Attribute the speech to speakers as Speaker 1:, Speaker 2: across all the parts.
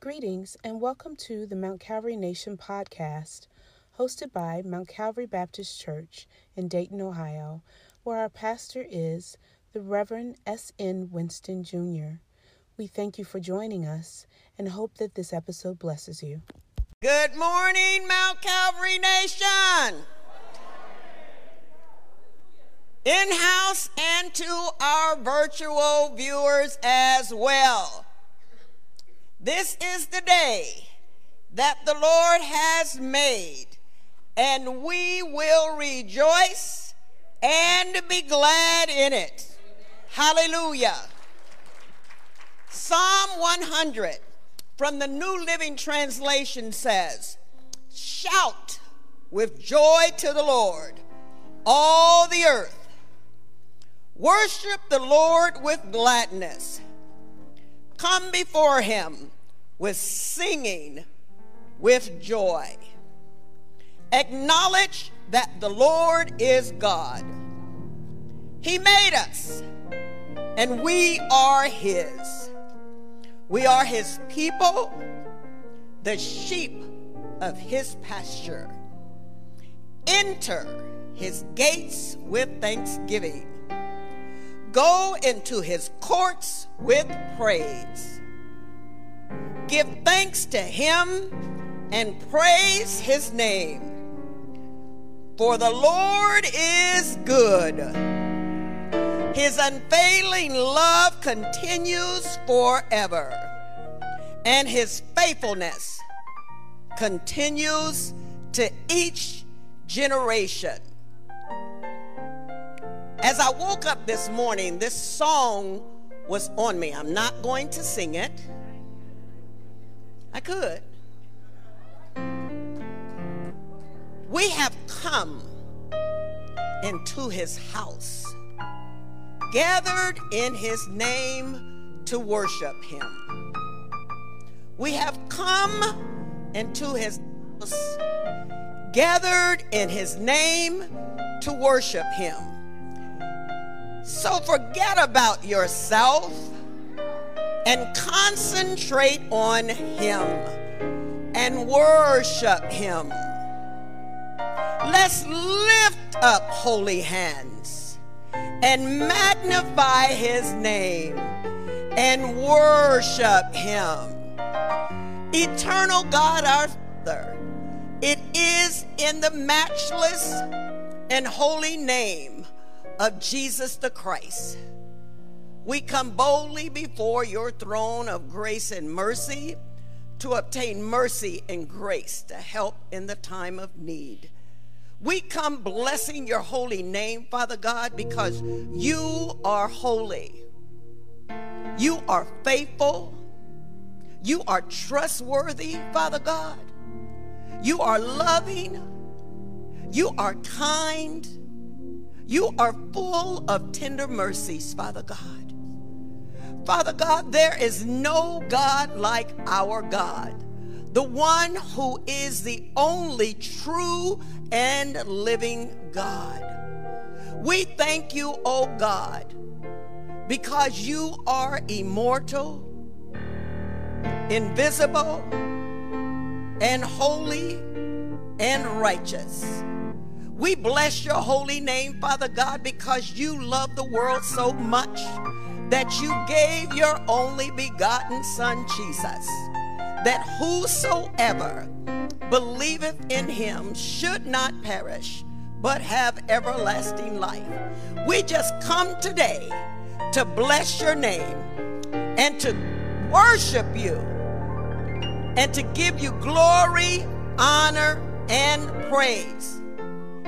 Speaker 1: Greetings and welcome to the Mount Calvary Nation podcast, hosted by Mount Calvary Baptist Church in Dayton, Ohio, where our pastor is the Reverend S.N. Winston Jr. We thank you for joining us and hope that this episode blesses you.
Speaker 2: Good morning, Mount Calvary Nation. In house and to our virtual viewers as well. This is the day that the Lord has made, and we will rejoice and be glad in it. Hallelujah. Psalm 100 from the New Living Translation says, Shout with joy to the Lord, all the earth. Worship the Lord with gladness come before him with singing, with joy. Acknowledge that the Lord is God. He made us, and we are His. We are His people, the sheep of His pasture. Enter His gates with thanksgiving Go into his courts with praise. Give thanks to him and praise his name. For the Lord is good. His unfailing love continues forever, and his faithfulness continues to each generation. As I woke up this morning, this song was on me. I'm not going to sing it. I could. We have come into his house, gathered in his name to worship him. We have come into his house, gathered in his name to worship him. So forget about yourself and concentrate on Him and worship Him. Let's lift up holy hands and magnify His name and worship Him. Eternal God our Father, it is in the matchless and holy name of Jesus the Christ, we come boldly before your throne of grace and mercy to obtain mercy and grace to help in the time of need. We come blessing your holy name, Father God, because you are holy. You are faithful. You are trustworthy, Father God. You are loving. You are kind. You are full of tender mercies, Father God. Father God, there is no God like our God, the one who is the only true and living God. We thank you, O oh God, because you are immortal, invisible, and holy and righteous. We bless your holy name, Father God, because you love the world so much that you gave your only begotten Son, Jesus, that whosoever believeth in him should not perish, but have everlasting life. We just come today to bless your name and to worship you and to give you glory, honor, and praise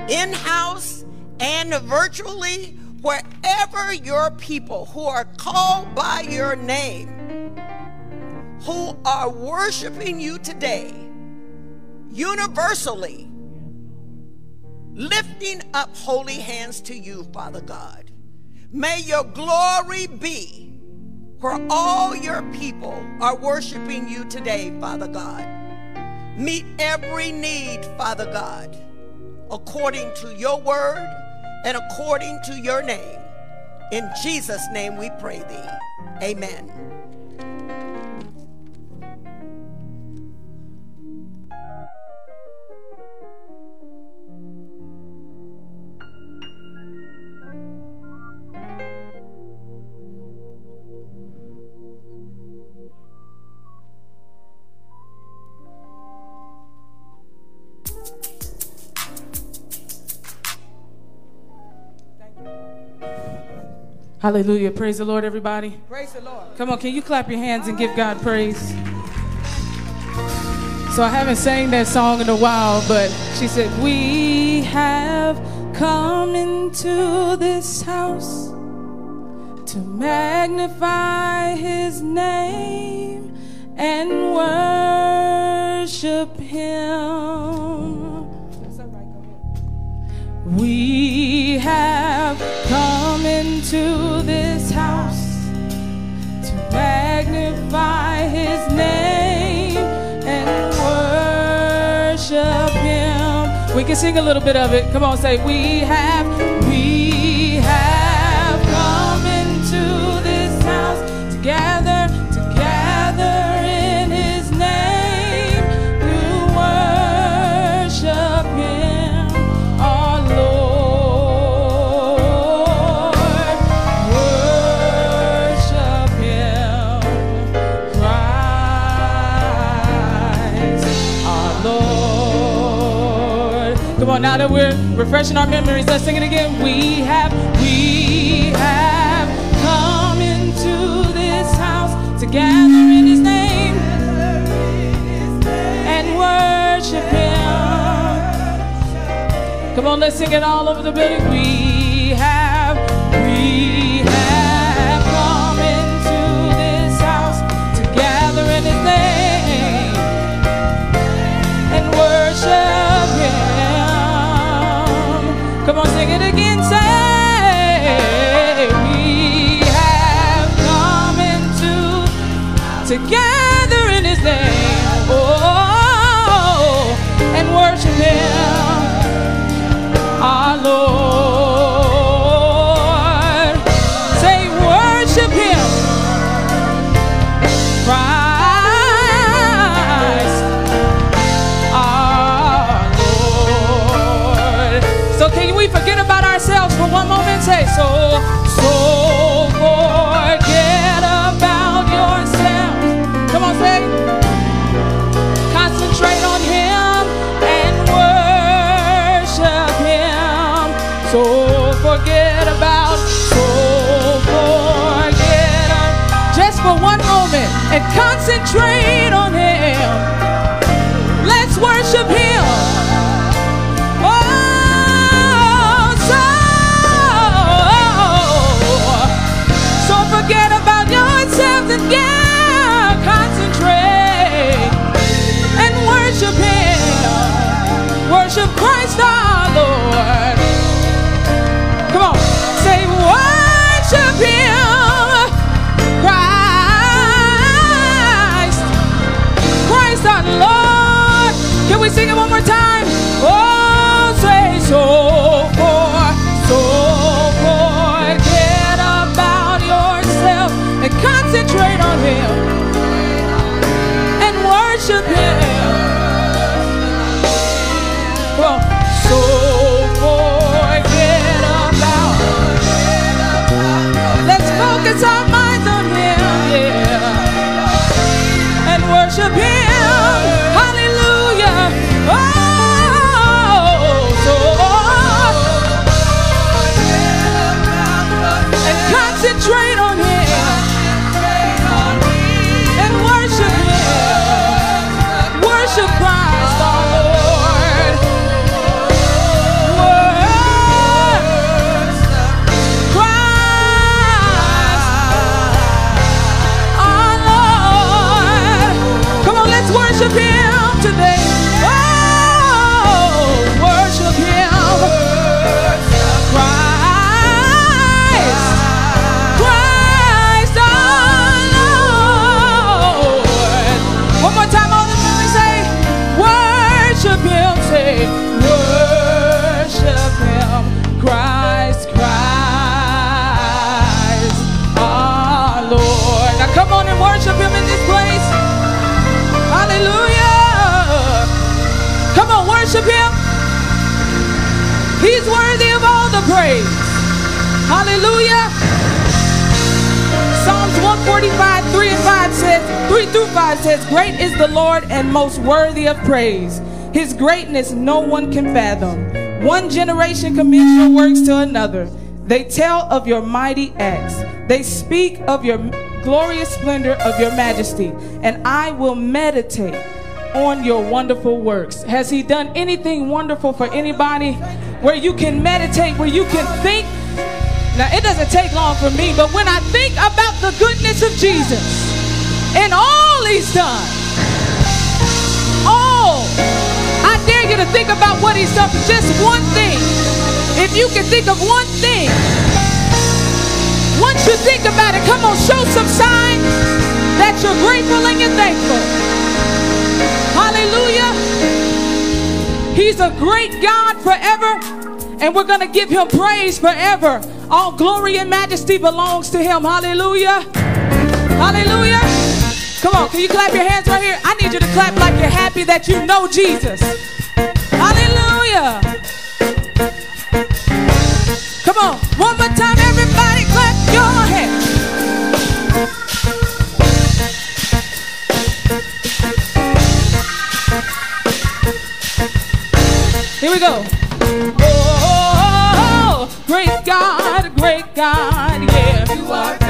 Speaker 2: in house and virtually, wherever your people who are called by your name, who are worshiping you today, universally, lifting up holy hands to you, Father God. May your glory be where all your people are worshiping you today, Father God. Meet every need, Father God according to your word and according to your name. In Jesus' name we pray thee. Amen.
Speaker 3: Hallelujah. Praise the Lord, everybody.
Speaker 2: Praise the Lord.
Speaker 3: Come on, can you clap your hands and give God praise? So I haven't sang that song in a while, but she said, We have come into this house to magnify his name and worship him. We have come into this house to magnify his name and worship him. We can sing a little bit of it. Come on, say, We have, we have on, now that we're refreshing our memories, let's sing it again. We have, we have come into this house to gather in his name and worship him. Come on, let's sing it all over the building. We have, we have come into this house to gather in His name Come on, sing it again. Say, we have come into together Hallelujah. Psalms 145, 3 and 5 says, 3 through 5 says, Great is the Lord and most worthy of praise. His greatness no one can fathom. One generation commits your works to another.
Speaker 4: They tell of your mighty acts. They speak of your glorious splendor of your majesty. And I will meditate on your wonderful works. Has he done anything wonderful for anybody where you can meditate, where you can think? Now, it doesn't take long for me, but when I think about the goodness of Jesus and all he's done, all, I dare you to think about what he's done for just one thing. If you can think of one thing, once you think about it, come on, show some sign that you're grateful and you're thankful. Hallelujah. He's a great God forever, and we're going to give him praise forever. All glory and majesty belongs to him. Hallelujah. Hallelujah. Come on, can you clap your hands right here? I need you to clap like you're happy that you know Jesus. Hallelujah. Come on, one more time, everybody, clap your hands. Here we go. God, yeah.
Speaker 3: You are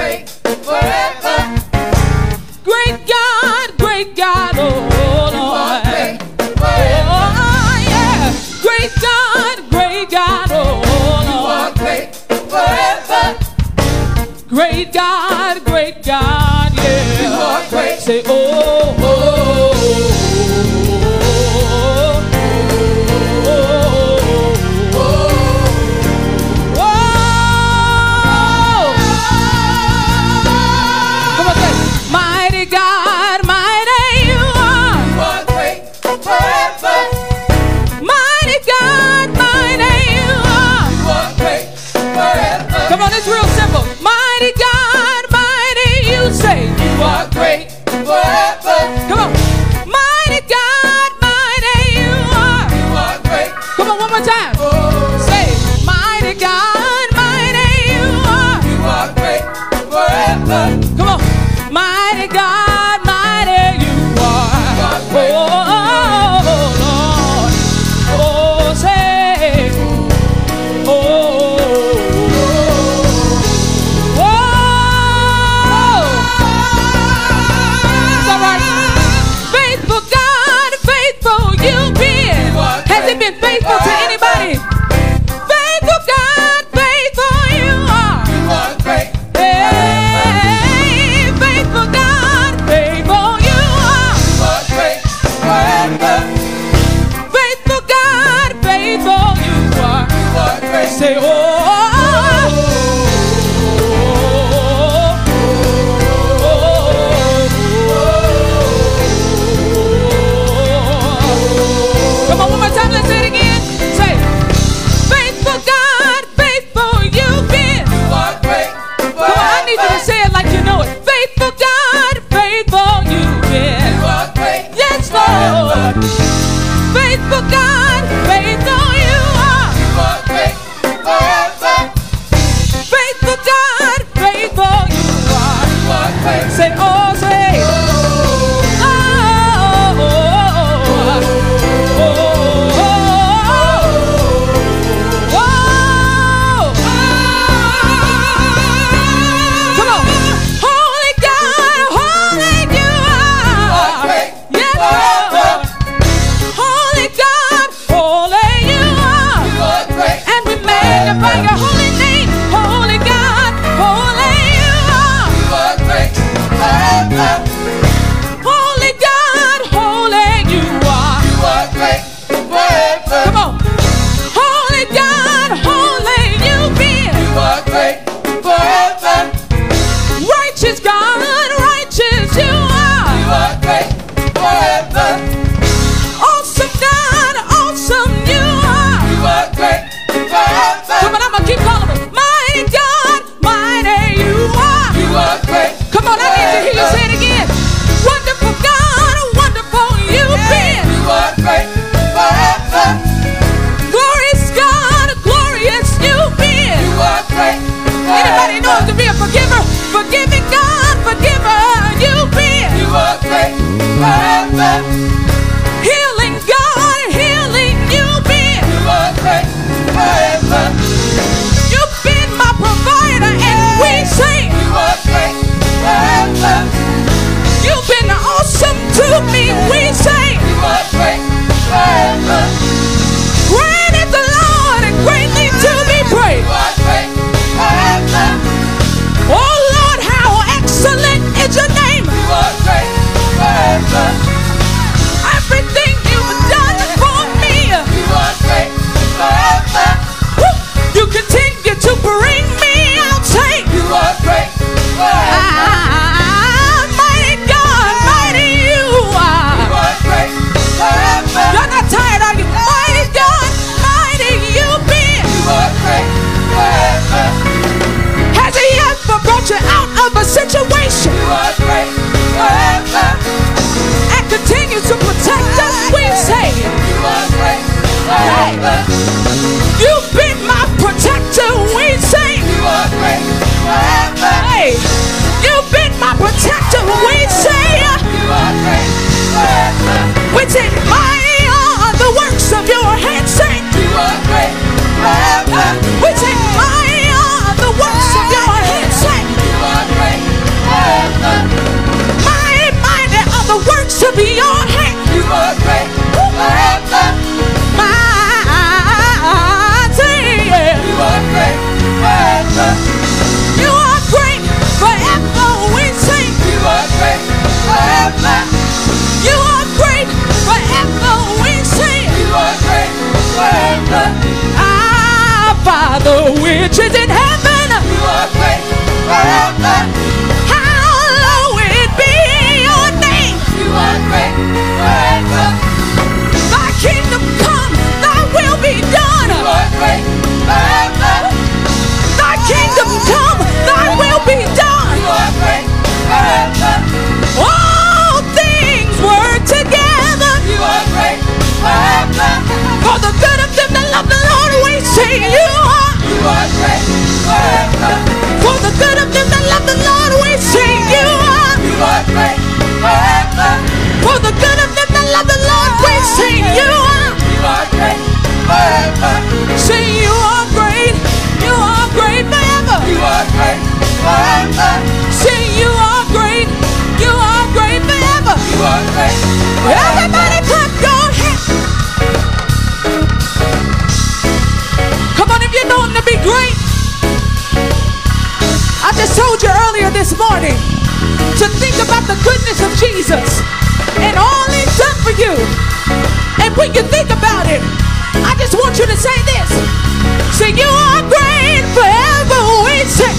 Speaker 5: be your hand.
Speaker 3: You are great forever.
Speaker 5: Mighty.
Speaker 3: You are great forever.
Speaker 5: You are great forever. We sing.
Speaker 3: You are great forever.
Speaker 5: You are great forever. We sing.
Speaker 3: You are great forever.
Speaker 5: Our Father which is in heaven,
Speaker 3: You are great forever. You are. You are great forever.
Speaker 5: For the good of them that love the Lord, we say you are.
Speaker 3: You are great forever.
Speaker 5: For the good of them that love the Lord, we say you are.
Speaker 3: You are great forever.
Speaker 5: Say you are
Speaker 3: great.
Speaker 5: You are great forever.
Speaker 3: You are great forever.
Speaker 5: Say you are great. You are great forever.
Speaker 3: You are great forever.
Speaker 5: To be great. I just told you earlier this morning to think about the goodness of Jesus and all he's done for you. And when you think about it, I just want you to say this. Say, you are great forever. We say,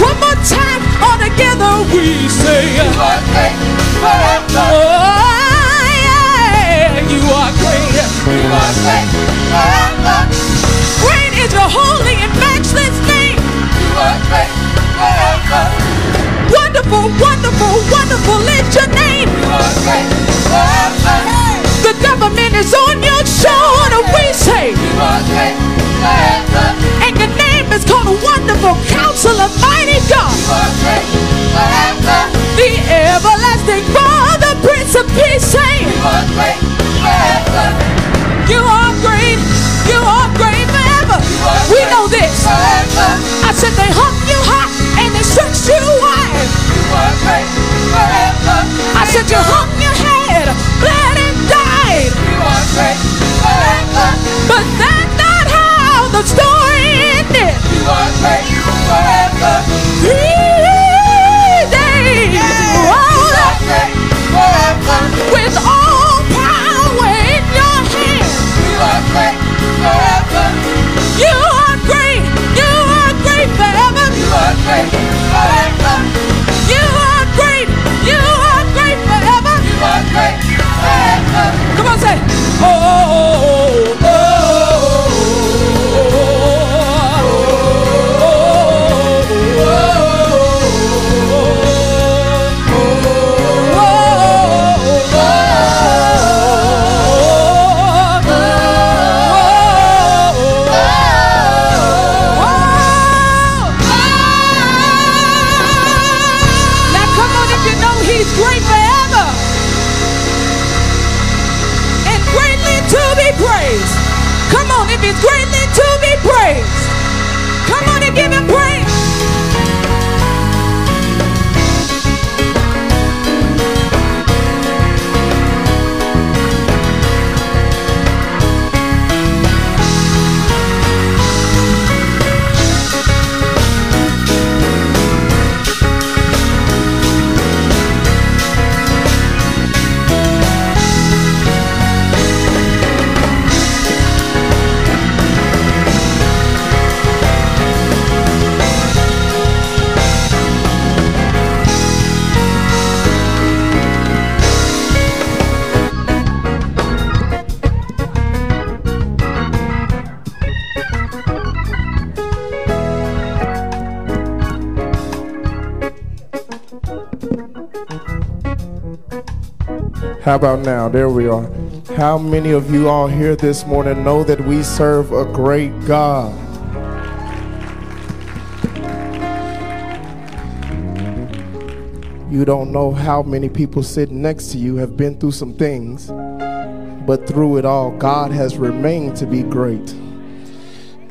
Speaker 5: one more time, all together we say,
Speaker 3: You are great forever.
Speaker 5: Oh, great. Is your holy and matchless name. Wonderful, wonderful, wonderful is your name. The government is on your we say. And your name is called Mighty God.
Speaker 3: You are great forever.
Speaker 5: The everlasting Father, Prince of Peace, say.
Speaker 3: You are great forever.
Speaker 5: You are great, you are great forever.
Speaker 3: Are
Speaker 5: We know this.
Speaker 3: Forever.
Speaker 5: I said they hung you high and they stretched you wide.
Speaker 3: You are great forever.
Speaker 5: I said you hung your head, bled and died.
Speaker 3: You are great forever.
Speaker 5: But that's not how the story ended.
Speaker 3: You are great forever.
Speaker 5: He's greatly to be praised. Come on and give him praise.
Speaker 6: How about now? There we are. How many of you all here this morning know that we serve a great God? You don't know how many people sitting next to you have been through some things, but through it all, God has remained to be great.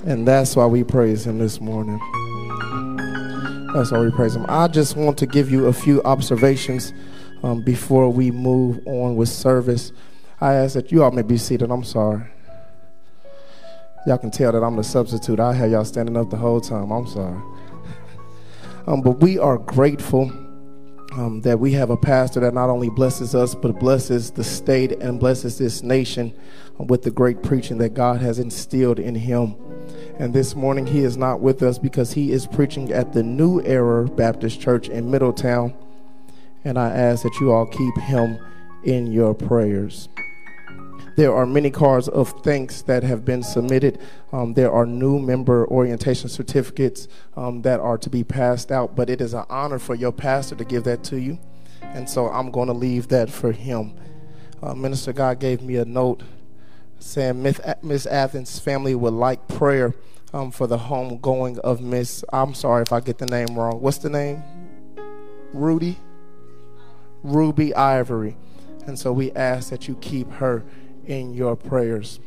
Speaker 6: And that's why we praise Him this morning. That's why we praise Him. I just want to give you a few observations um, before we move on with service. I ask that you all may be seated. I'm sorry. Y'all can tell that I'm the substitute. I had y'all standing up the whole time. I'm sorry. Um, but we are grateful um, that we have a pastor that not only blesses us, but blesses the state and blesses this nation with the great preaching that God has instilled in him. And this morning, he is not with us because he is preaching at the New Era Baptist Church in Middletown. And I ask that you all keep him in your prayers. There are many cards of thanks that have been submitted. Um, there are new member orientation certificates um, that are to be passed out, but it is an honor for your pastor to give that to you. And so I'm going to leave that for him. Uh, Minister God gave me a note saying Miss Athens' family would like prayer um, for the homegoing of Miss. I'm sorry if I get the name wrong. What's the name? Rudy? Ruby Ivory. And so we ask that you keep her in your prayers.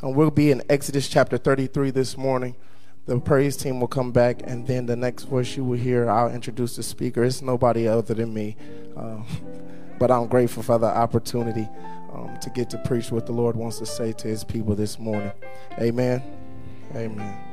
Speaker 6: And we'll be in Exodus chapter 33 this morning. The praise team will come back, and then the next voice you will hear, I'll introduce the speaker. It's nobody other than me. Uh, but I'm grateful for the opportunity um, to get to preach what the Lord wants to say to his people this morning. Amen. Amen.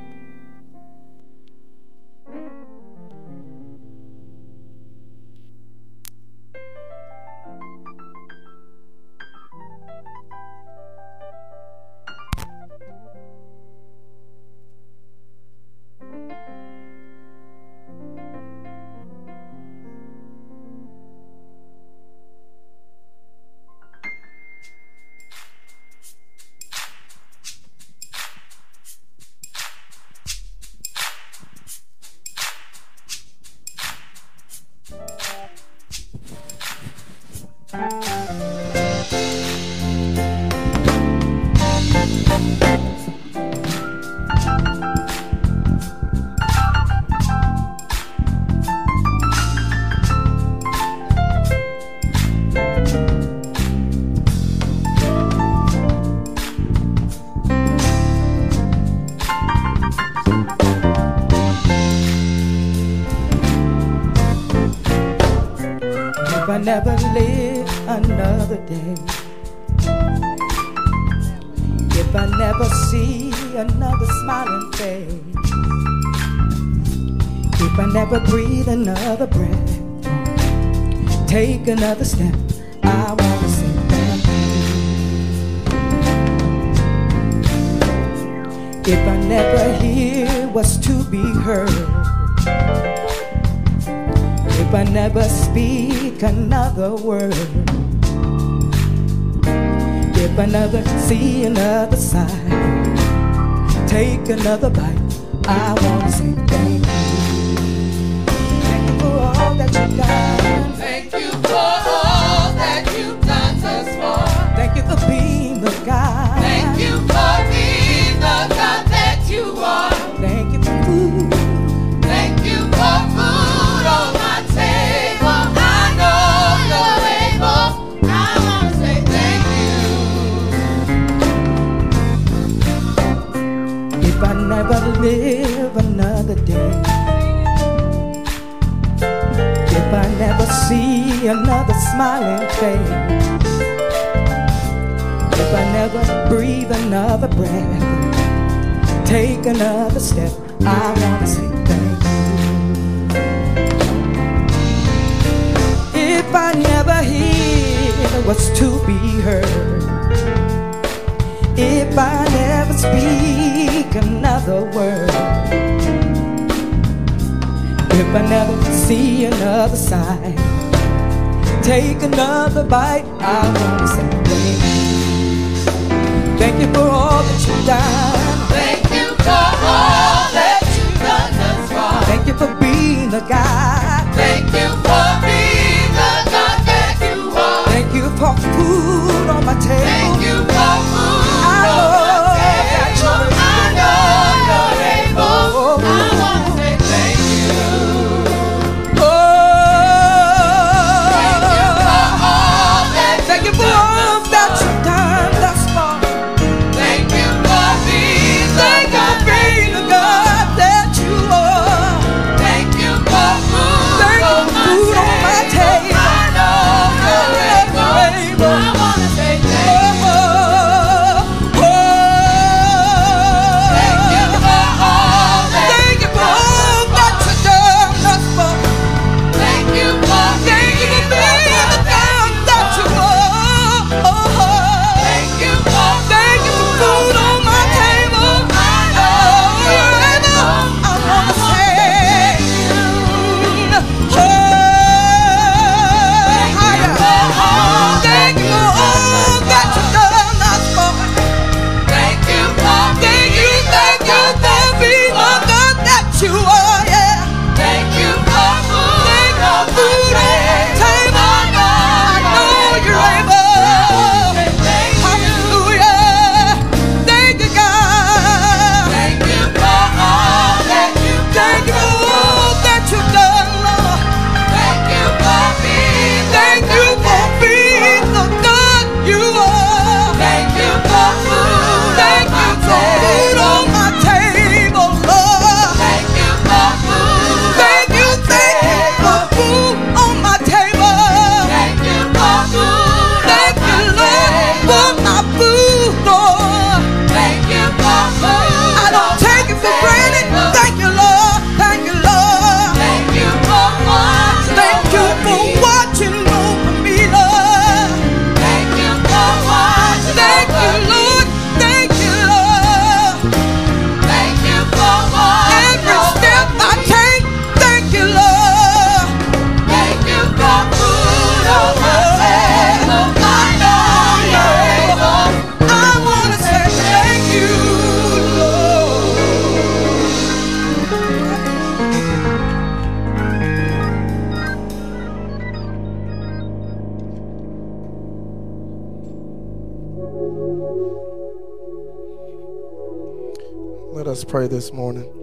Speaker 7: Never live another day. If I never see another smiling face. If I never breathe another breath, take another step, I want to say thank you. If I never hear what's to be heard if I never speak another word, if I never see another side, take another bite, I want to say thank you. Thank you for all that you've done.
Speaker 8: Thank you for all that you've done thus far.
Speaker 7: Thank you for being see another smiling face, if I never breathe another breath, take another step, I want to say thank you. If I never hear what's to be heard, if I never speak another word, if I never see another side, take another bite, I want say thank you. Thank you for all that you've done.
Speaker 8: Thank you for all that you've done thus far.
Speaker 7: Thank you for being the God.
Speaker 8: Thank you
Speaker 6: pray this morning.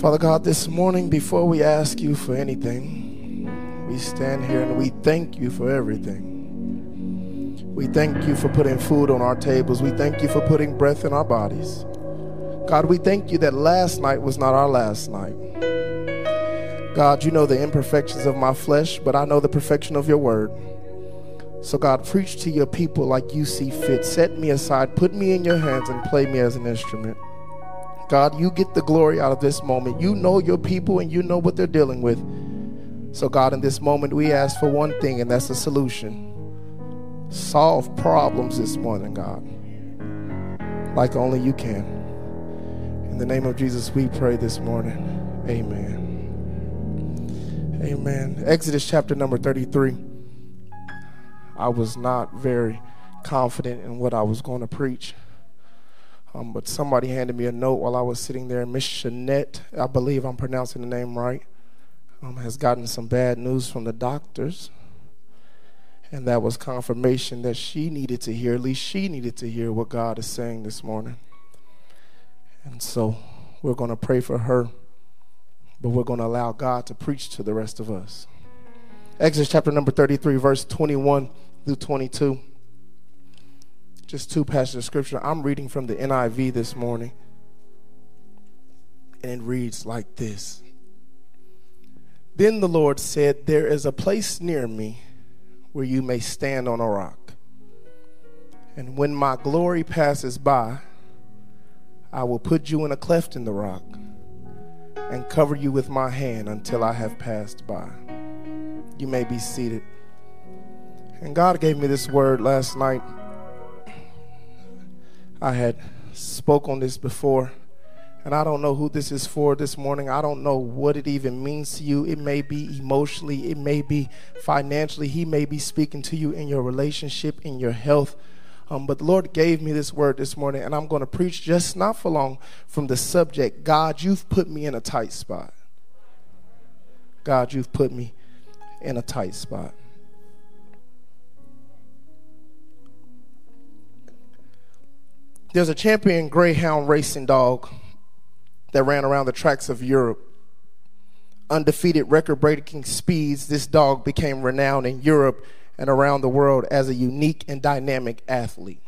Speaker 6: Father God, this morning, before we ask you for anything, we stand here and we thank you for everything. We thank you for putting food on our tables. We thank you for putting breath in our bodies. God, we thank you that last night was not our last night. God, you know the imperfections of my flesh, but I know the perfection of your word. So, God, preach to your people like you see fit. Set me aside, put me in your hands, and play me as an instrument. God, you get the glory out of this moment. You know your people and you know what they're dealing with. So, God, in this moment, we ask for one thing, and that's a solution. Solve problems this morning, God, like only you can. In the name of Jesus, we pray this morning. Amen. Amen. Exodus chapter number 33. I was not very confident in what I was going to preach. Um, but somebody handed me a note while I was sitting there. Miss Shanette, I believe I'm pronouncing the name right, um, has gotten some bad news from the doctors. And that was confirmation that she needed to hear, at least she needed to hear what God is saying this morning. And so we're going to pray for her, but we're going to allow God to preach to the rest of us. Exodus chapter number 33, verse 21 through 22. Just two passages of scripture. I'm reading from the NIV this morning. And it reads like this Then the Lord said, There is a place near me where you may stand on a rock. And when my glory passes by, I will put you in a cleft in the rock and cover you with my hand until I have passed by. You may be seated. And God gave me this word last night. I had spoke on this before, and I don't know who this is for this morning. I don't know what it even means to you. It may be emotionally, it may be financially. He may be speaking to you in your relationship, in your health. Um, but the Lord gave me this word this morning, and I'm going to preach just not for long from the subject God, you've put me in a tight spot. God, you've put me in a tight spot. There's a champion greyhound racing dog that ran around the tracks of Europe. Undefeated record breaking speeds, this dog became renowned in Europe and around the world as a unique and dynamic athlete.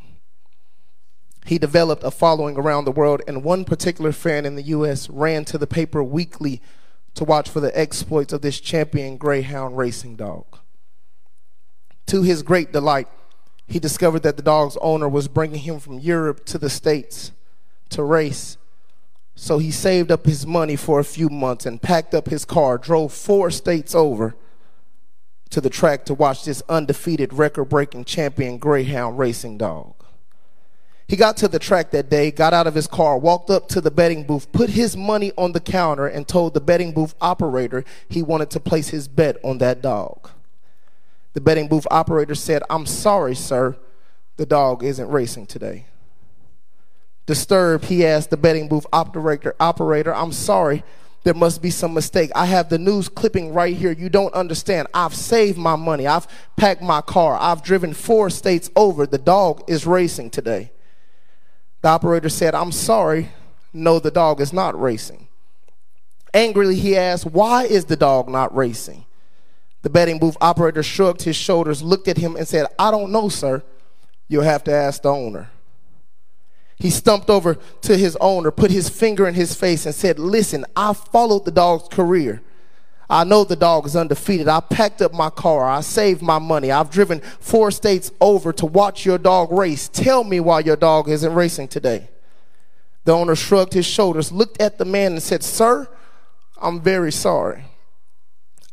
Speaker 6: He developed a following around the world, and one particular fan in the U.S. ran to the paper weekly to watch for the exploits of this champion greyhound racing dog. To his great delight, he discovered that the dog's owner was bringing him from Europe to the States to race. So he saved up his money for a few months and packed up his car, drove four states over to the track to watch this undefeated record breaking champion greyhound racing dog. He got to the track that day, got out of his car, walked up to the betting booth, put his money on the counter, and told the betting booth operator he wanted to place his bet on that dog. The betting booth operator said, I'm sorry, sir, the dog isn't racing today. Disturbed, he asked the betting booth operator, operator, I'm sorry, there must be some mistake. I have the news clipping right here. You don't understand. I've saved my money. I've packed my car. I've driven four states over. The dog is racing today. The operator said, I'm sorry. No, the dog is not racing. Angrily, he asked, Why is the dog not racing? The betting booth operator shrugged his shoulders, looked at him, and said, I don't know, sir. You'll have to ask the owner. He stumped over to his owner, put his finger in his face, and said, Listen, I followed the dog's career. I know the dog is undefeated. I packed up my car. I saved my money. I've driven four states over to watch your dog race. Tell me why your dog isn't racing today. The owner shrugged his shoulders, looked at the man, and said, Sir, I'm very sorry.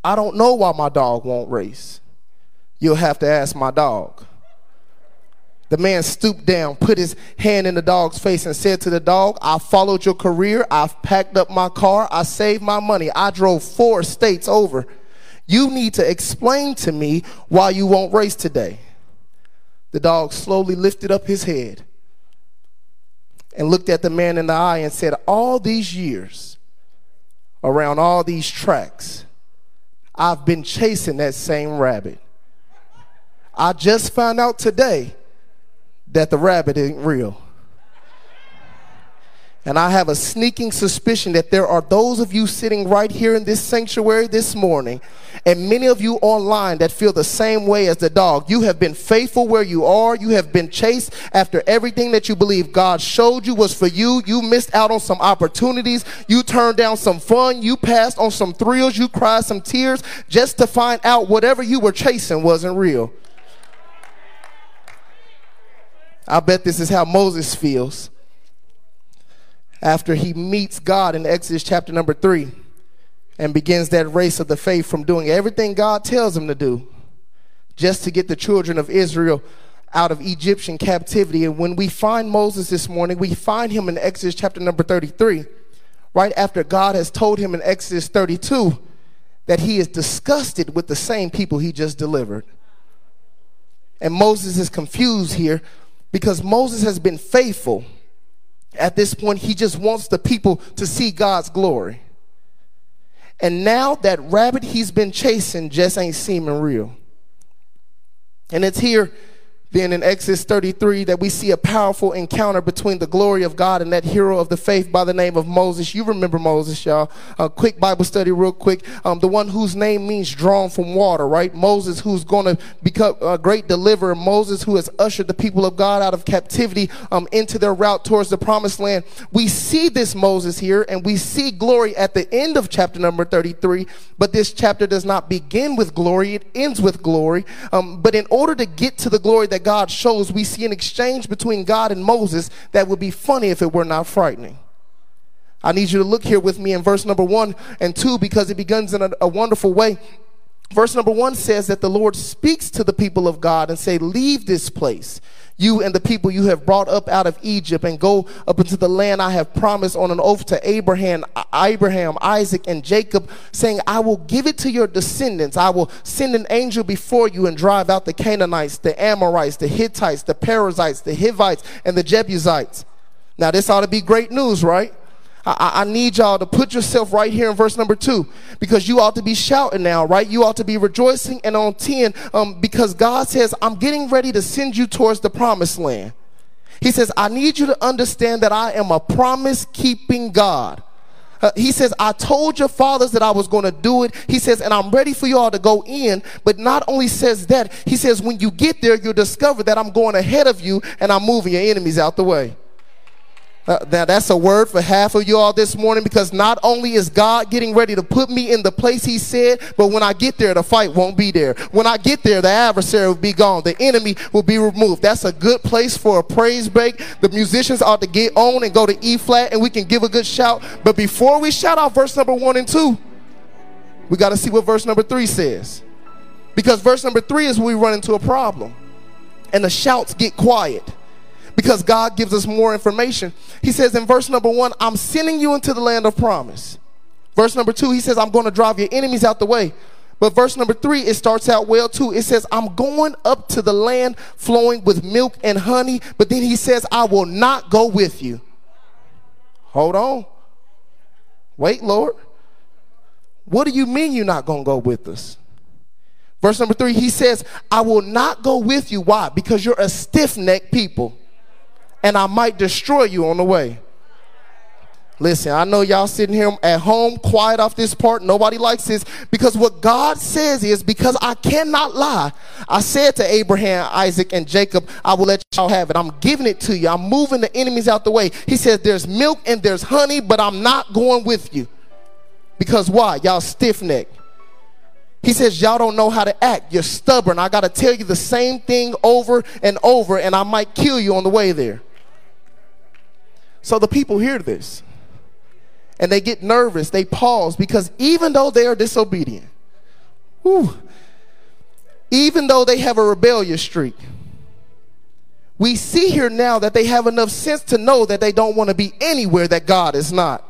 Speaker 6: I don't know why my dog won't race. You'll have to ask my dog. The man stooped down, put his hand in the dog's face, and said to the dog, I followed your career. I've packed up my car. I saved my money. I drove four states over. You need to explain to me why you won't race today. The dog slowly lifted up his head and looked at the man in the eye and said, All these years, around all these tracks, I've been chasing that same rabbit. I just found out today that the rabbit ain't real. And I have a sneaking suspicion that there are those of you sitting right here in this sanctuary this morning, and many of you online that feel the same way as the dog. You have been faithful where you are. You have been chased after everything that you believe God showed you was for you. You missed out on some opportunities. You turned down some fun. You passed on some thrills. You cried some tears just to find out whatever you were chasing wasn't real. I bet this is how Moses feels after he meets God in Exodus chapter number three and begins that race of the faith from doing everything God tells him to do just to get the children of Israel out of Egyptian captivity. And when we find Moses this morning, we find him in Exodus chapter number 33, right after God has told him in Exodus 32 that he is disgusted with the same people he just delivered. And Moses is confused here because Moses has been faithful at this point, he just wants the people to see God's glory. And now that rabbit he's been chasing just ain't seeming real. And it's here then in Exodus 33 that we see a powerful encounter between the glory of God and that hero of the faith by the name of Moses. You remember Moses, y'all. A quick Bible study, real quick. Um, the one whose name means drawn from water, right? Moses, who's going to become a great deliverer. Moses, who has ushered the people of God out of captivity um, into their route towards the promised land. We see this Moses here, and we see glory at the end of chapter number 33. But this chapter does not begin with glory, it ends with glory. Um, but in order to get to the glory that that God shows, we see an exchange between God and Moses that would be funny if it were not frightening. I need you to look here with me in verse number one and two because it begins in a, a wonderful way. Verse number one says that the Lord speaks to the people of God and say, leave this place you and the people you have brought up out of Egypt and go up into the land I have promised on an oath to Abraham, Abraham, Isaac, and Jacob, saying, I will give it to your descendants. I will send an angel before you and drive out the Canaanites, the Amorites, the Hittites, the Perizzites, the Hivites, and the Jebusites. Now, this ought to be great news, right? I, I, need y'all to put yourself right here in verse number two because you ought to be shouting now, right? You ought to be rejoicing and on 10 um, because God says, I'm getting ready to send you towards the promised land. He says, I need you to understand that I am a promise keeping God. Uh, he says, I told your fathers that I was going to do it. He says, and I'm ready for you all to go in. But not only says that, he says, when you get there, you'll discover that I'm going ahead of you and I'm moving your enemies out the way. Uh, now that's a word for half of you all this morning because not only is God getting ready to put me in the place he said, but when I get there, the fight won't be there. When I get there, the adversary will be gone. The enemy will be removed. That's a good place for a praise break. The musicians ought to get on and go to E flat and we can give a good shout. But before we shout out verse number one and two, we got to see what verse number three says. Because verse number three is when we run into a problem and the shouts get quiet because God gives us more information. He says in verse number one, I'm sending you into the land of promise. Verse number two, he says, I'm going to drive your enemies out the way. But verse number three, it starts out well too. It says, I'm going up to the land flowing with milk and honey. But then he says, I will not go with you. Hold on. Wait, Lord. What do you mean you're not going to go with us? Verse number three, he says, I will not go with you. Why? Because you're a stiff necked people and I might destroy you on the way. Listen, I know y'all sitting here at home quiet off this part. Nobody likes this because what God says is because I cannot lie. I said to Abraham, Isaac, and Jacob, I will let y'all have it. I'm giving it to you. I'm moving the enemies out the way. He says there's milk and there's honey, but I'm not going with you. Because why? Y'all stiff necked. He says, Y'all don't know how to act. You're stubborn. I got to tell you the same thing over and over, and I might kill you on the way there. So the people hear this and they get nervous. They pause because even though they are disobedient, whew, even though they have a rebellious streak, we see here now that they have enough sense to know that they don't want to be anywhere that God is not.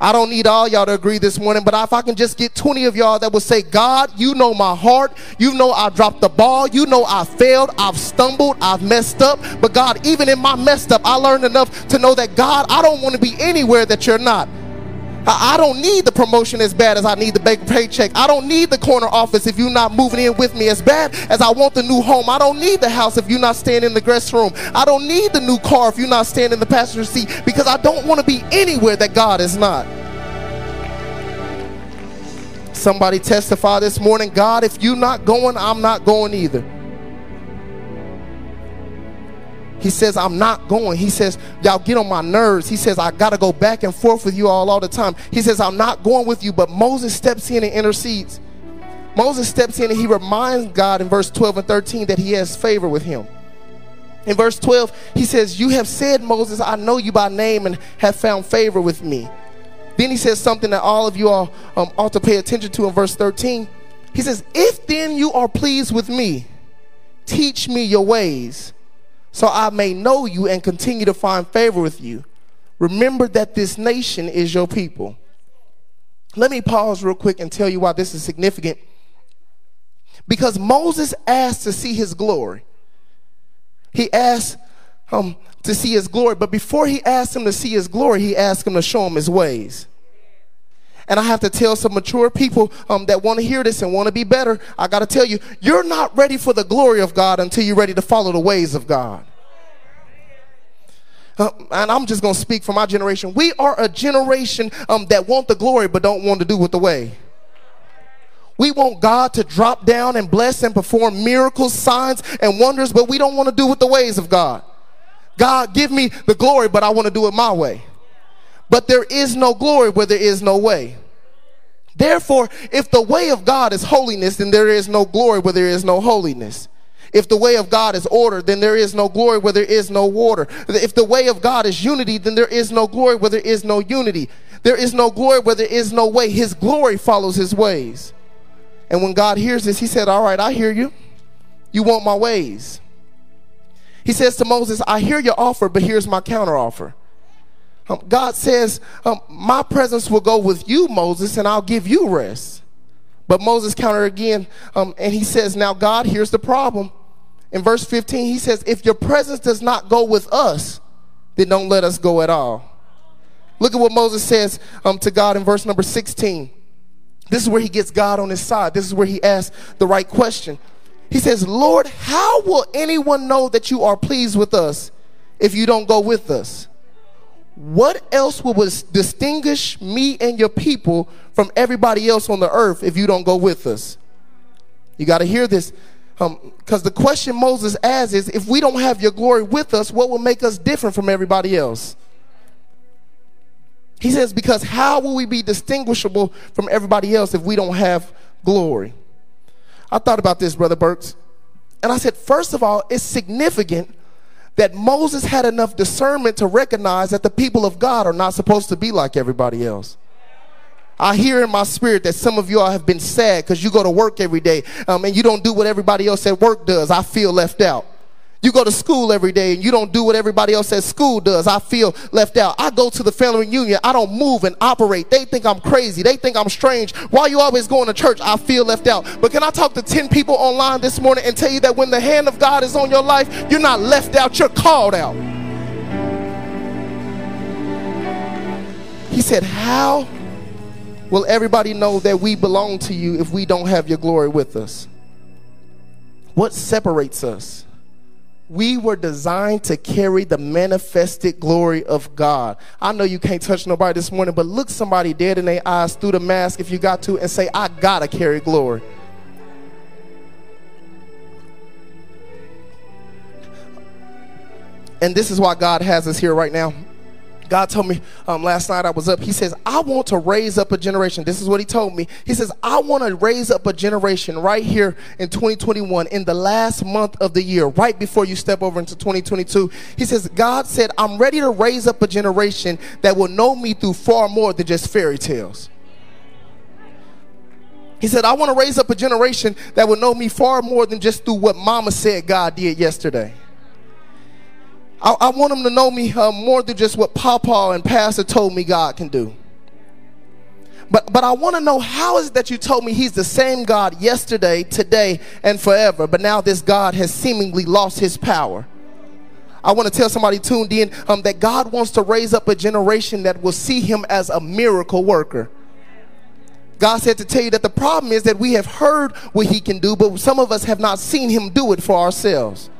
Speaker 6: I don't need all y'all to agree this morning, but if I can just get 20 of y'all that will say, God, you know my heart. You know I dropped the ball. You know I failed. I've stumbled. I've messed up. But God, even in my messed up, I learned enough to know that God, I don't want to be anywhere that you're not. I don't need the promotion as bad as I need the big paycheck. I don't need the corner office if you're not moving in with me as bad as I want the new home. I don't need the house if you're not staying in the guest room. I don't need the new car if you're not staying in the passenger seat because I don't want to be anywhere that God is not. Somebody testify this morning, God, if you're not going, I'm not going either. He says, I'm not going. He says, y'all get on my nerves. He says, I got to go back and forth with you all all the time. He says, I'm not going with you. But Moses steps in and intercedes. Moses steps in and he reminds God in verse 12 and 13 that he has favor with him. In verse 12, he says, You have said, Moses, I know you by name and have found favor with me. Then he says something that all of you all um, ought to pay attention to in verse 13. He says, If then you are pleased with me, teach me your ways so I may know you and continue to find favor with you. Remember that this nation is your people. Let me pause real quick and tell you why this is significant. Because Moses asked to see his glory. He asked um, to see his glory, but before he asked him to see his glory, he asked him to show him his ways. And I have to tell some mature people um, that want to hear this and want to be better, I got to tell you, you're not ready for the glory of God until you're ready to follow the ways of God. Uh, and I'm just going to speak for my generation. We are a generation um, that want the glory but don't want to do with the way. We want God to drop down and bless and perform miracles, signs, and wonders, but we don't want to do with the ways of God. God, give me the glory, but I want to do it my way. But there is no glory where there is no way. Therefore, if the way of God is holiness, then there is no glory where there is no holiness. If the way of God is order, then there is no glory where there is no order. If the way of God is unity, then there is no glory where there is no unity. There is no glory where there is no way. His glory follows his ways. And when God hears this, he said, All right, I hear you. You want my ways. He says to Moses, I hear your offer, but here's my counteroffer. Um, God says, um, My presence will go with you, Moses, and I'll give you rest. But Moses countered again, um, and he says, Now, God, here's the problem. In verse 15, he says, If your presence does not go with us, then don't let us go at all. Look at what Moses says um, to God in verse number 16. This is where he gets God on his side. This is where he asks the right question. He says, Lord, how will anyone know that you are pleased with us if you don't go with us? What else will distinguish me and your people from everybody else on the earth if you don't go with us? You got to hear this. Because um, the question Moses asks is if we don't have your glory with us, what will make us different from everybody else? He says, because how will we be distinguishable from everybody else if we don't have glory? I thought about this, Brother Burks. And I said, first of all, it's significant that Moses had enough discernment to recognize that the people of God are not supposed to be like everybody else. I hear in my spirit that some of y'all have been sad because you go to work every day um, and you don't do what everybody else at work does. I feel left out. You go to school every day and you don't do what everybody else at school does. I feel left out. I go to the family reunion. I don't move and operate. They think I'm crazy. They think I'm strange. Why you always going to church? I feel left out. But can I talk to 10 people online this morning and tell you that when the hand of God is on your life, you're not left out, you're called out. He said, How will everybody know that we belong to you if we don't have your glory with us? What separates us? We were designed to carry the manifested glory of God. I know you can't touch nobody this morning, but look somebody dead in their eyes through the mask if you got to and say, I gotta carry glory. And this is why God has us here right now. God told me um, last night I was up. He says, I want to raise up a generation. This is what he told me. He says, I want to raise up a generation right here in 2021, in the last month of the year, right before you step over into 2022. He says, God said, I'm ready to raise up a generation that will know me through far more than just fairy tales. He said, I want to raise up a generation that will know me far more than just through what mama said God did yesterday. I, I want them to know me uh, more than just what Papa and Pastor told me God can do. But, but I want to know how is it that you told me he's the same God yesterday, today, and forever, but now this God has seemingly lost his power? I want to tell somebody tuned in um, that God wants to raise up a generation that will see him as a miracle worker. God said to tell you that the problem is that we have heard what he can do, but some of us have not seen him do it for ourselves.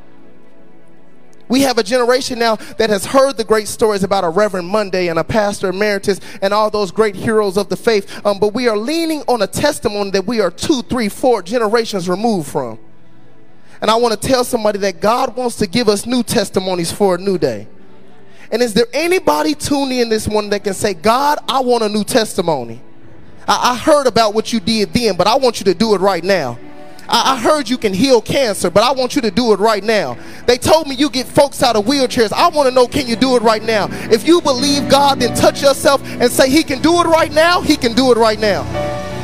Speaker 6: We have a generation now that has heard the great stories about a Reverend Monday and a Pastor Emeritus and all those great heroes of the faith, um, but we are leaning on a testimony that we are two, three, four generations removed from. And I want to tell somebody that God wants to give us new testimonies for a new day. And is there anybody tuning in this morning that can say, God, I want a new testimony? I, I heard about what you did then, but I want you to do it right now. I, I heard you can heal cancer, but I want you to do it right now. They told me you get folks out of wheelchairs. I want to know, can you do it right now? If you believe God, then touch yourself and say, He can do it right now. He can do it right now.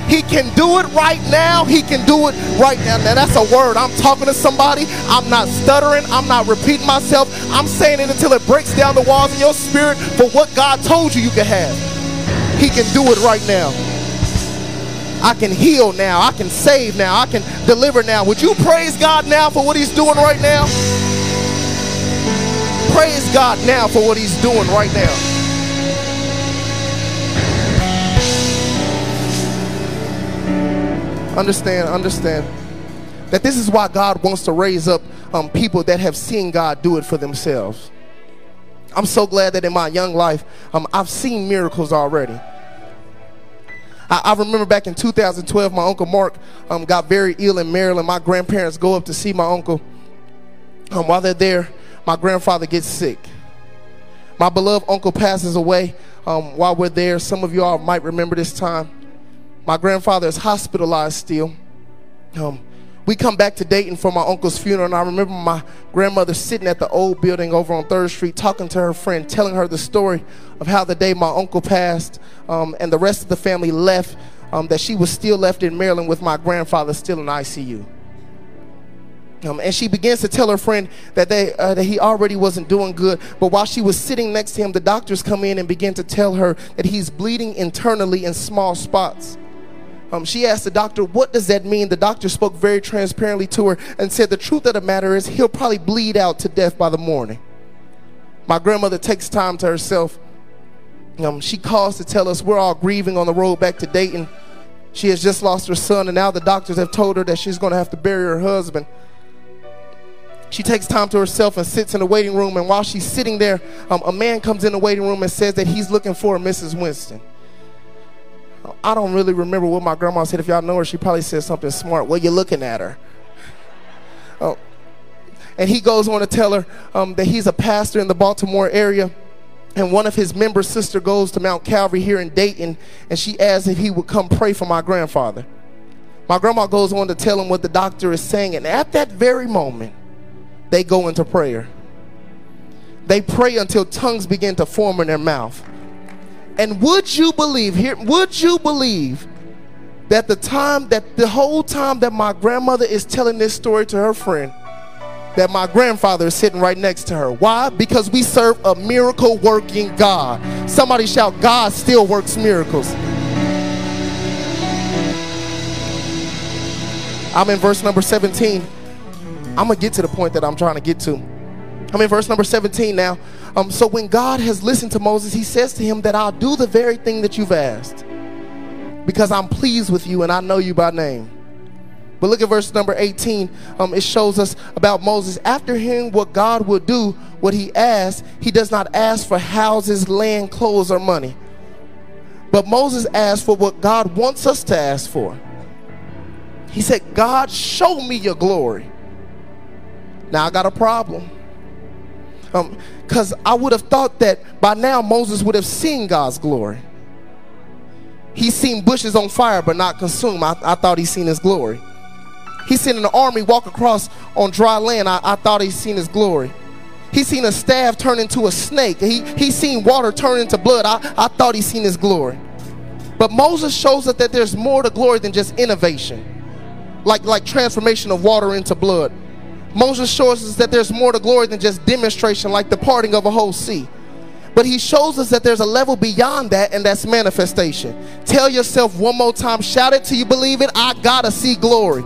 Speaker 6: He can do it right now. He can do it right now. Now, that's a word. I'm talking to somebody. I'm not stuttering. I'm not repeating myself. I'm saying it until it breaks down the walls in your spirit for what God told you you can have. He can do it right now. I can heal now. I can save now. I can deliver now. Would you praise God now for what He's doing right now? Praise God now for what He's doing right now. Understand, understand that this is why God wants to raise up um, people that have seen God do it for themselves. I'm so glad that in my young life, um, I've seen miracles already. I, I, remember back in 2012, my uncle Mark um, got very ill in Maryland. My grandparents go up to see my uncle. Um, while they're there, my grandfather gets sick. My beloved uncle passes away um, while we're there. Some of you all might remember this time. My grandfather is hospitalized still. Um, we come back to Dayton for my uncle's funeral, and I remember my grandmother sitting at the old building over on Third Street, talking to her friend, telling her the story of how the day my uncle passed um, and the rest of the family left, um, that she was still left in Maryland with my grandfather still in ICU. Um, and she begins to tell her friend that they uh, that he already wasn't doing good. But while she was sitting next to him, the doctors come in and begin to tell her that he's bleeding internally in small spots. Um, she asked the doctor, What does that mean? The doctor spoke very transparently to her and said, The truth of the matter is, he'll probably bleed out to death by the morning. My grandmother takes time to herself. Um, she calls to tell us we're all grieving on the road back to Dayton. She has just lost her son, and now the doctors have told her that she's going to have to bury her husband. She takes time to herself and sits in the waiting room. And while she's sitting there, um, a man comes in the waiting room and says that he's looking for Mrs. Winston. I don't really remember what my grandma said. If y'all know her, she probably said something smart. Well, you're looking at her. Oh. And he goes on to tell her um, that he's a pastor in the Baltimore area. And one of his member sister goes to Mount Calvary here in Dayton, and she asks if he would come pray for my grandfather. My grandma goes on to tell him what the doctor is saying, and at that very moment, they go into prayer. They pray until tongues begin to form in their mouth. And would you believe here, would you believe that the time that the whole time that my grandmother is telling this story to her friend, that my grandfather is sitting right next to her. Why? Because we serve a miracle working God. Somebody shout, God still works miracles. I'm in verse number 17. I'm going to get to the point that I'm trying to get to. I'm in verse number 17 now. Um, so when God has listened to Moses, he says to him that I'll do the very thing that you've asked because I'm pleased with you and I know you by name. But look at verse number 18. Um, it shows us about Moses. After hearing what God will do, what he asked, he does not ask for houses, land, clothes, or money. But Moses asked for what God wants us to ask for. He said, God, show me your glory. Now I got a problem. Um, because I would have thought that by now Moses would have seen God's glory. He's seen bushes on fire but not consumed. I, I thought he seen his glory. He's seen an army walk across on dry land. I, I thought he's seen his glory. He's seen a staff turn into a snake. He, he's seen water turn into blood. I, I thought he's seen his glory. But Moses shows us that there's more to glory than just innovation, like, like transformation of water into blood. Moses shows us that there's more to glory than just demonstration, like the parting of a whole sea. But he shows us that there's a level beyond that, and that's manifestation. Tell yourself one more time, shout it till you believe it. I gotta see glory.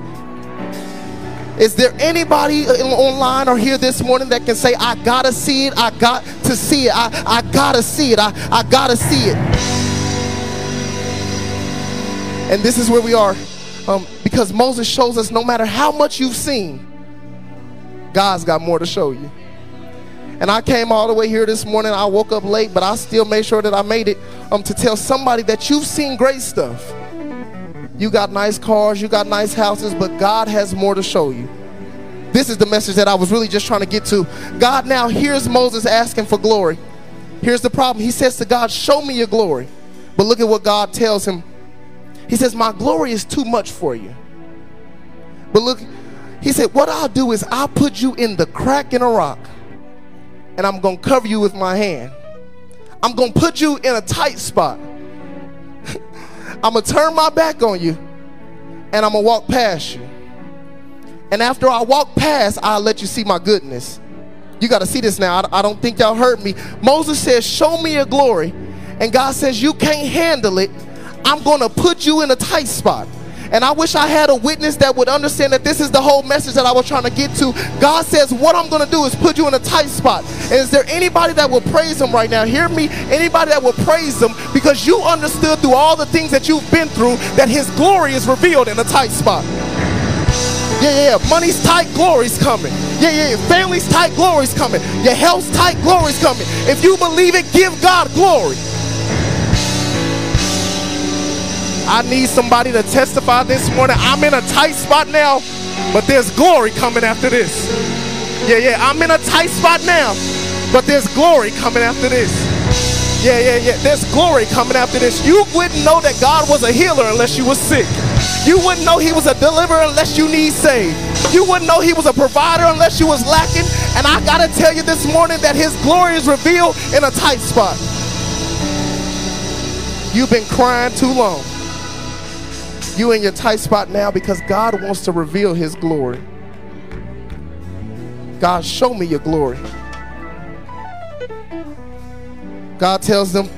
Speaker 6: Is there anybody online or here this morning that can say, I gotta see it, I got to see it, I, I gotta see it, I, I gotta see it? And this is where we are. Um, because Moses shows us no matter how much you've seen, God's got more to show you. And I came all the way here this morning. I woke up late, but I still made sure that I made it um, to tell somebody that you've seen great stuff. You got nice cars, you got nice houses, but God has more to show you. This is the message that I was really just trying to get to. God now here's Moses asking for glory. Here's the problem. He says to God, Show me your glory. But look at what God tells him. He says, My glory is too much for you. But look, he said, What I'll do is I'll put you in the crack in a rock, and I'm going to cover you with my hand. I'm going to put you in a tight spot. I'm going to turn my back on you, and I'm going to walk past you. And after I walk past, I'll let you see my goodness. You got to see this now. I, I don't think y'all heard me. Moses says, Show me your glory. And God says, You can't handle it. I'm going to put you in a tight spot. And I wish I had a witness that would understand that this is the whole message that I was trying to get to. God says, What I'm going to do is put you in a tight spot. And is there anybody that will praise Him right now? Hear me? Anybody that will praise Him because you understood through all the things that you've been through that His glory is revealed in a tight spot. Yeah, yeah. Money's tight, glory's coming. Yeah, yeah. Family's tight, glory's coming. Your health's tight, glory's coming. If you believe it, give God glory. I need somebody to testify this morning. I'm in a tight spot now, but there's glory coming after this. Yeah, yeah, I'm in a tight spot now, but there's glory coming after this. Yeah, yeah, yeah. There's glory coming after this. You wouldn't know that God was a healer unless you was sick. You wouldn't know he was a deliverer unless you need saved. You wouldn't know he was a provider unless you was lacking. And I gotta tell you this morning that his glory is revealed in a tight spot. You've been crying too long. You in your tight spot now because God wants to reveal his glory. God, show me your glory. God tells them,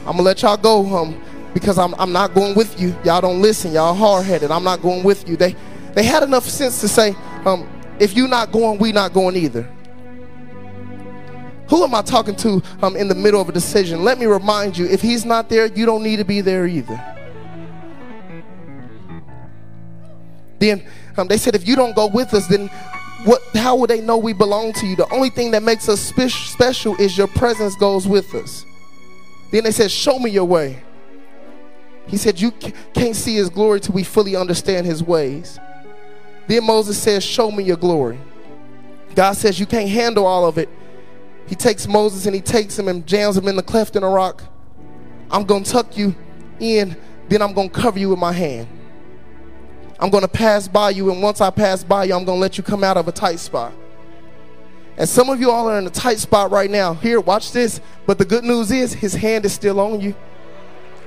Speaker 6: I'm gonna let y'all go um, because I'm, I'm not going with you. Y'all don't listen. Y'all hard-headed. I'm not going with you. They they had enough sense to say, um, if you're not going, we not going either. Who am I talking to um, in the middle of a decision? Let me remind you, if he's not there, you don't need to be there either. Then um, they said, if you don't go with us, then what? How would they know we belong to you? The only thing that makes us spe- special is your presence goes with us. Then they said, show me your way. He said, you ca- can't see his glory till we fully understand his ways. Then Moses says, show me your glory. God says, you can't handle all of it. He takes Moses and he takes him and jams him in the cleft in a rock. I'm going to tuck you in, then I'm going to cover you with my hand. I'm going to pass by you, and once I pass by you, I'm going to let you come out of a tight spot. And some of you all are in a tight spot right now. Here, watch this. But the good news is, his hand is still on you.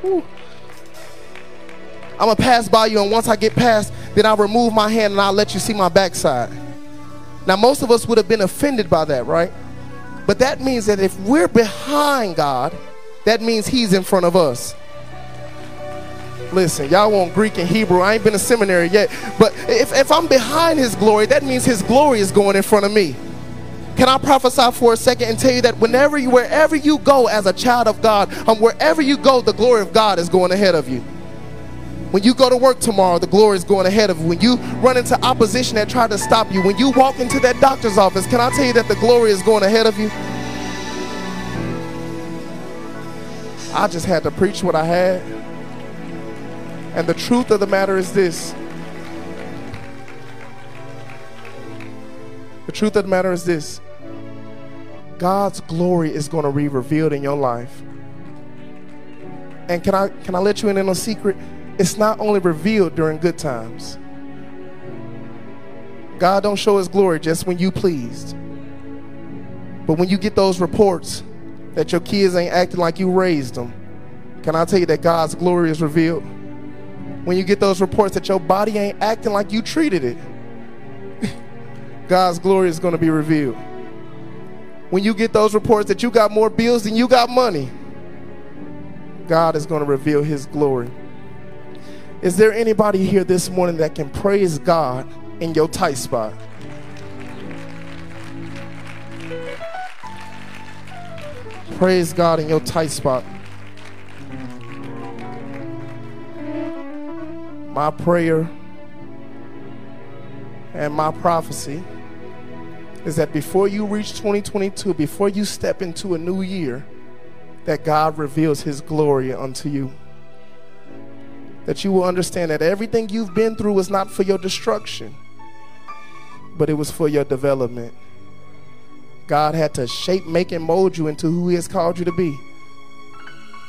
Speaker 6: I'm going to pass by you, and once I get past, then I'll remove my hand and I'll let you see my backside. Now, most of us would have been offended by that, right? But that means that if we're behind God, that means He's in front of us. Listen, y'all want Greek and Hebrew. I ain't been to seminary yet. But if, if I'm behind His glory, that means His glory is going in front of me. Can I prophesy for a second and tell you that whenever you, wherever you go as a child of God, um, wherever you go, the glory of God is going ahead of you. When you go to work tomorrow, the glory is going ahead of you. When you run into opposition that tried to stop you, when you walk into that doctor's office, can I tell you that the glory is going ahead of you? I just had to preach what I had. And the truth of the matter is this. The truth of the matter is this. God's glory is going to be revealed in your life. And can I can I let you in on a secret? It's not only revealed during good times. God don't show his glory just when you pleased. But when you get those reports that your kids ain't acting like you raised them, can I tell you that God's glory is revealed? When you get those reports that your body ain't acting like you treated it, God's glory is going to be revealed. When you get those reports that you got more bills than you got money, God is going to reveal his glory. Is there anybody here this morning that can praise God in your tight spot. Praise God in your tight spot. My prayer and my prophecy is that before you reach 2022, before you step into a new year, that God reveals his glory unto you. That you will understand that everything you've been through was not for your destruction, but it was for your development. God had to shape, make, and mold you into who he has called you to be.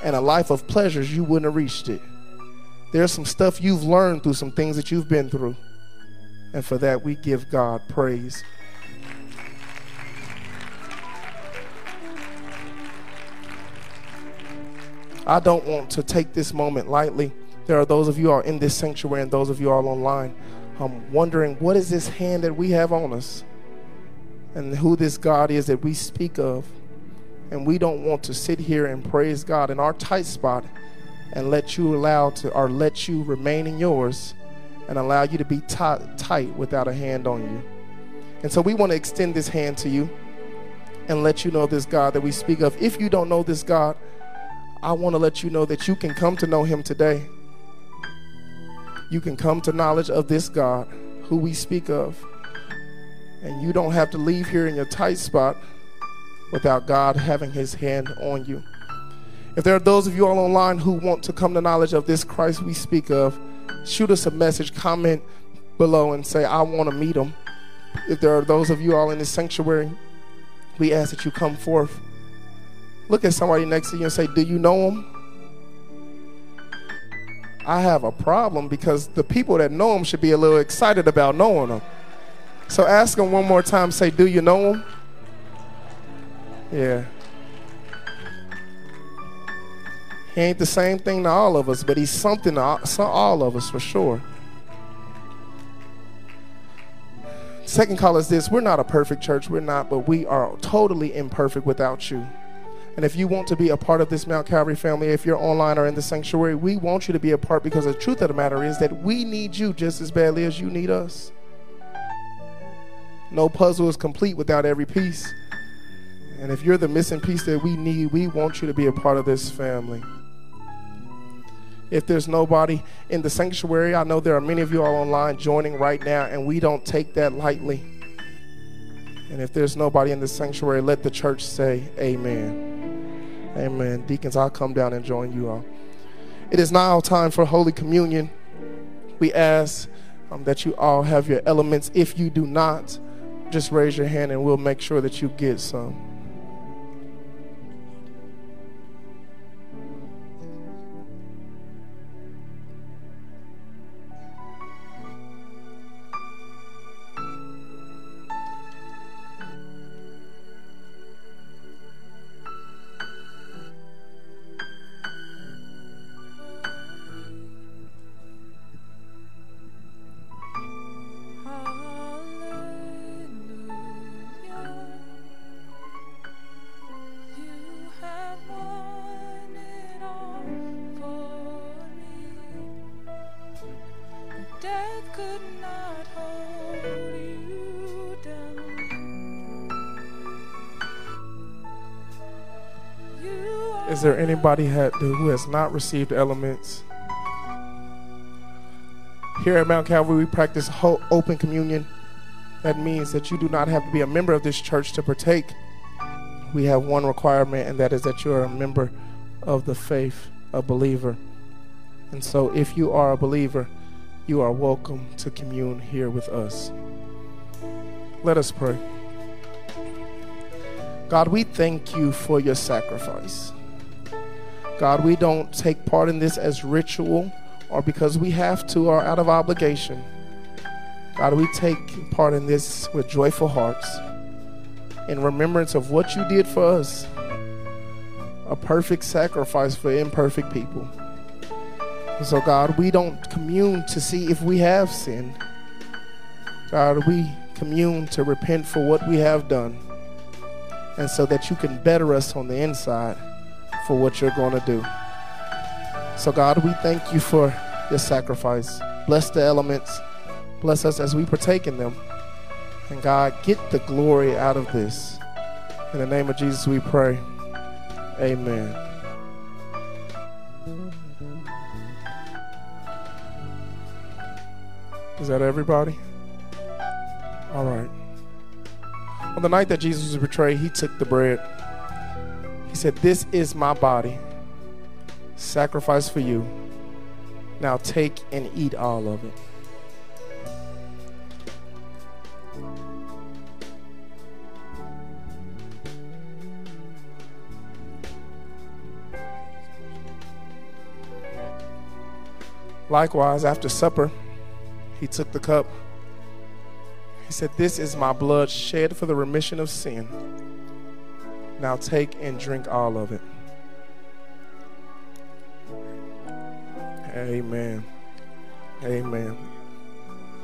Speaker 6: And a life of pleasures, you wouldn't have reached it. There's some stuff you've learned through some things that you've been through. And for that, we give God praise. I don't want to take this moment lightly. There are those of you all in this sanctuary and those of you all online um, wondering what is this hand that we have on us and who this God is that we speak of. And we don't want to sit here and praise God in our tight spot and let you allow to or let you remain in yours and allow you to be tight, tight without a hand on you. And so we want to extend this hand to you and let you know this God that we speak of. If you don't know this God, I want to let you know that you can come to know him today. You can come to knowledge of this God who we speak of. And you don't have to leave here in your tight spot without God having his hand on you. If there are those of you all online who want to come to knowledge of this Christ we speak of, shoot us a message, comment below, and say, I want to meet him. If there are those of you all in this sanctuary, we ask that you come forth Look at somebody next to you and say, Do you know him? I have a problem because the people that know him should be a little excited about knowing him. So ask him one more time, say, Do you know him? Yeah. He ain't the same thing to all of us, but he's something to all of us for sure. Second call is this we're not a perfect church, we're not, but we are totally imperfect without you. And if you want to be a part of this Mount Calvary family, if you're online or in the sanctuary, we want you to be a part because the truth of the matter is that we need you just as badly as you need us. No puzzle is complete without every piece. And if you're the missing piece that we need, we want you to be a part of this family. If there's nobody in the sanctuary, I know there are many of you all online joining right now, and we don't take that lightly. And if there's nobody in the sanctuary, let the church say, Amen. Amen. Deacons, I'll come down and join you all. It is now time for Holy Communion. We ask um, that you all have your elements. If you do not, just raise your hand and we'll make sure that you get some. Is there anybody who has not received elements? Here at Mount Calvary, we practice open communion. That means that you do not have to be a member of this church to partake. We have one requirement, and that is that you are a member of the faith, a believer. And so, if you are a believer, you are welcome to commune here with us. Let us pray. God, we thank you for your sacrifice. God, we don't take part in this as ritual or because we have to or out of obligation. God, we take part in this with joyful hearts in remembrance of what you did for us a perfect sacrifice for imperfect people. So, God, we don't commune to see if we have sinned. God, we commune to repent for what we have done and so that you can better us on the inside for what you're going to do. So, God, we thank you for this sacrifice. Bless the elements. Bless us as we partake in them. And God, get the glory out of this. In the name of Jesus, we pray. Amen. Is that everybody? All right. On the night that Jesus was betrayed, he took the bread. He said, This is my body, sacrificed for you. Now take and eat all of it. Likewise, after supper, he took the cup. He said, This is my blood shed for the remission of sin. Now take and drink all of it. Amen. Amen.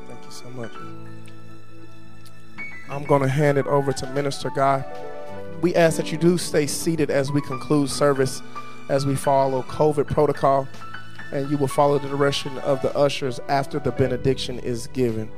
Speaker 6: Thank you so much. I'm going to hand it over to Minister Guy. We ask that you do stay seated as we conclude service, as we follow COVID protocol, and you will follow the direction of the ushers after the benediction is given.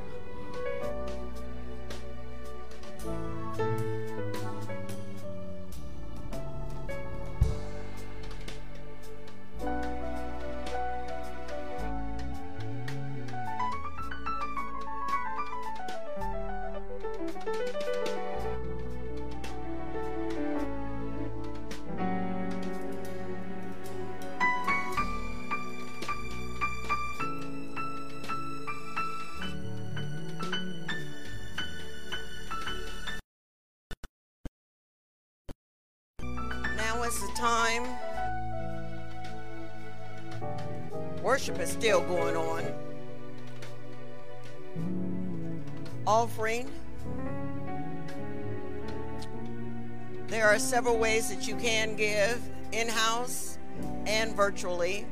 Speaker 2: Ways that you can give in house and virtually,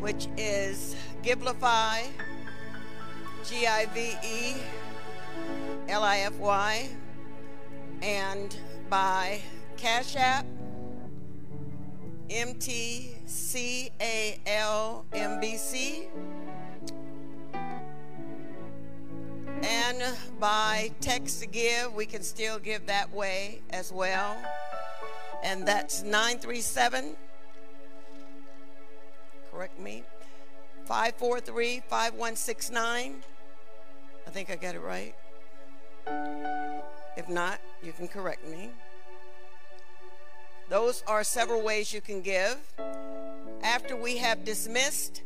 Speaker 2: which is Givelify, G I V E L I F Y, and by Cash App, MTCALMBC, and by text to give, we can still give that way as well. And that's 937, correct me, 543 5169. I think I got it right. If not, you can correct me. Those are several ways you can give. After we have dismissed,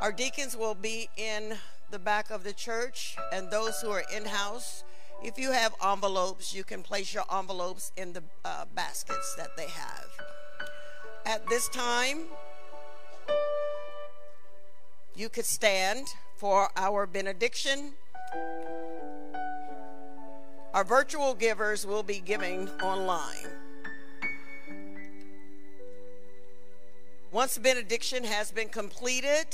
Speaker 2: our deacons will be in the back of the church, and those who are in house, if you have envelopes, you can place your envelopes in the uh, baskets that they have. At this time, you could stand for our benediction. Our virtual givers will be giving online. Once benediction has been completed,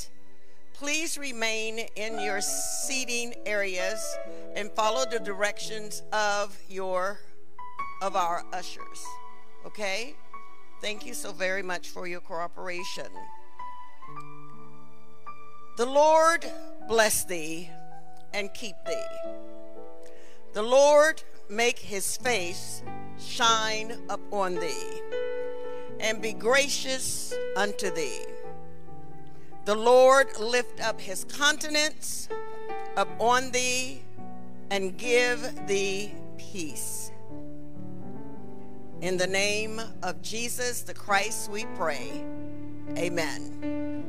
Speaker 2: please remain in your seating areas and follow the directions of your of our ushers. Okay? Thank you so very much for your cooperation. The Lord bless thee and keep thee. The Lord make his face shine upon thee and be gracious unto thee. The Lord lift up his countenance upon thee and give thee peace. In the name of Jesus the Christ, we pray. Amen.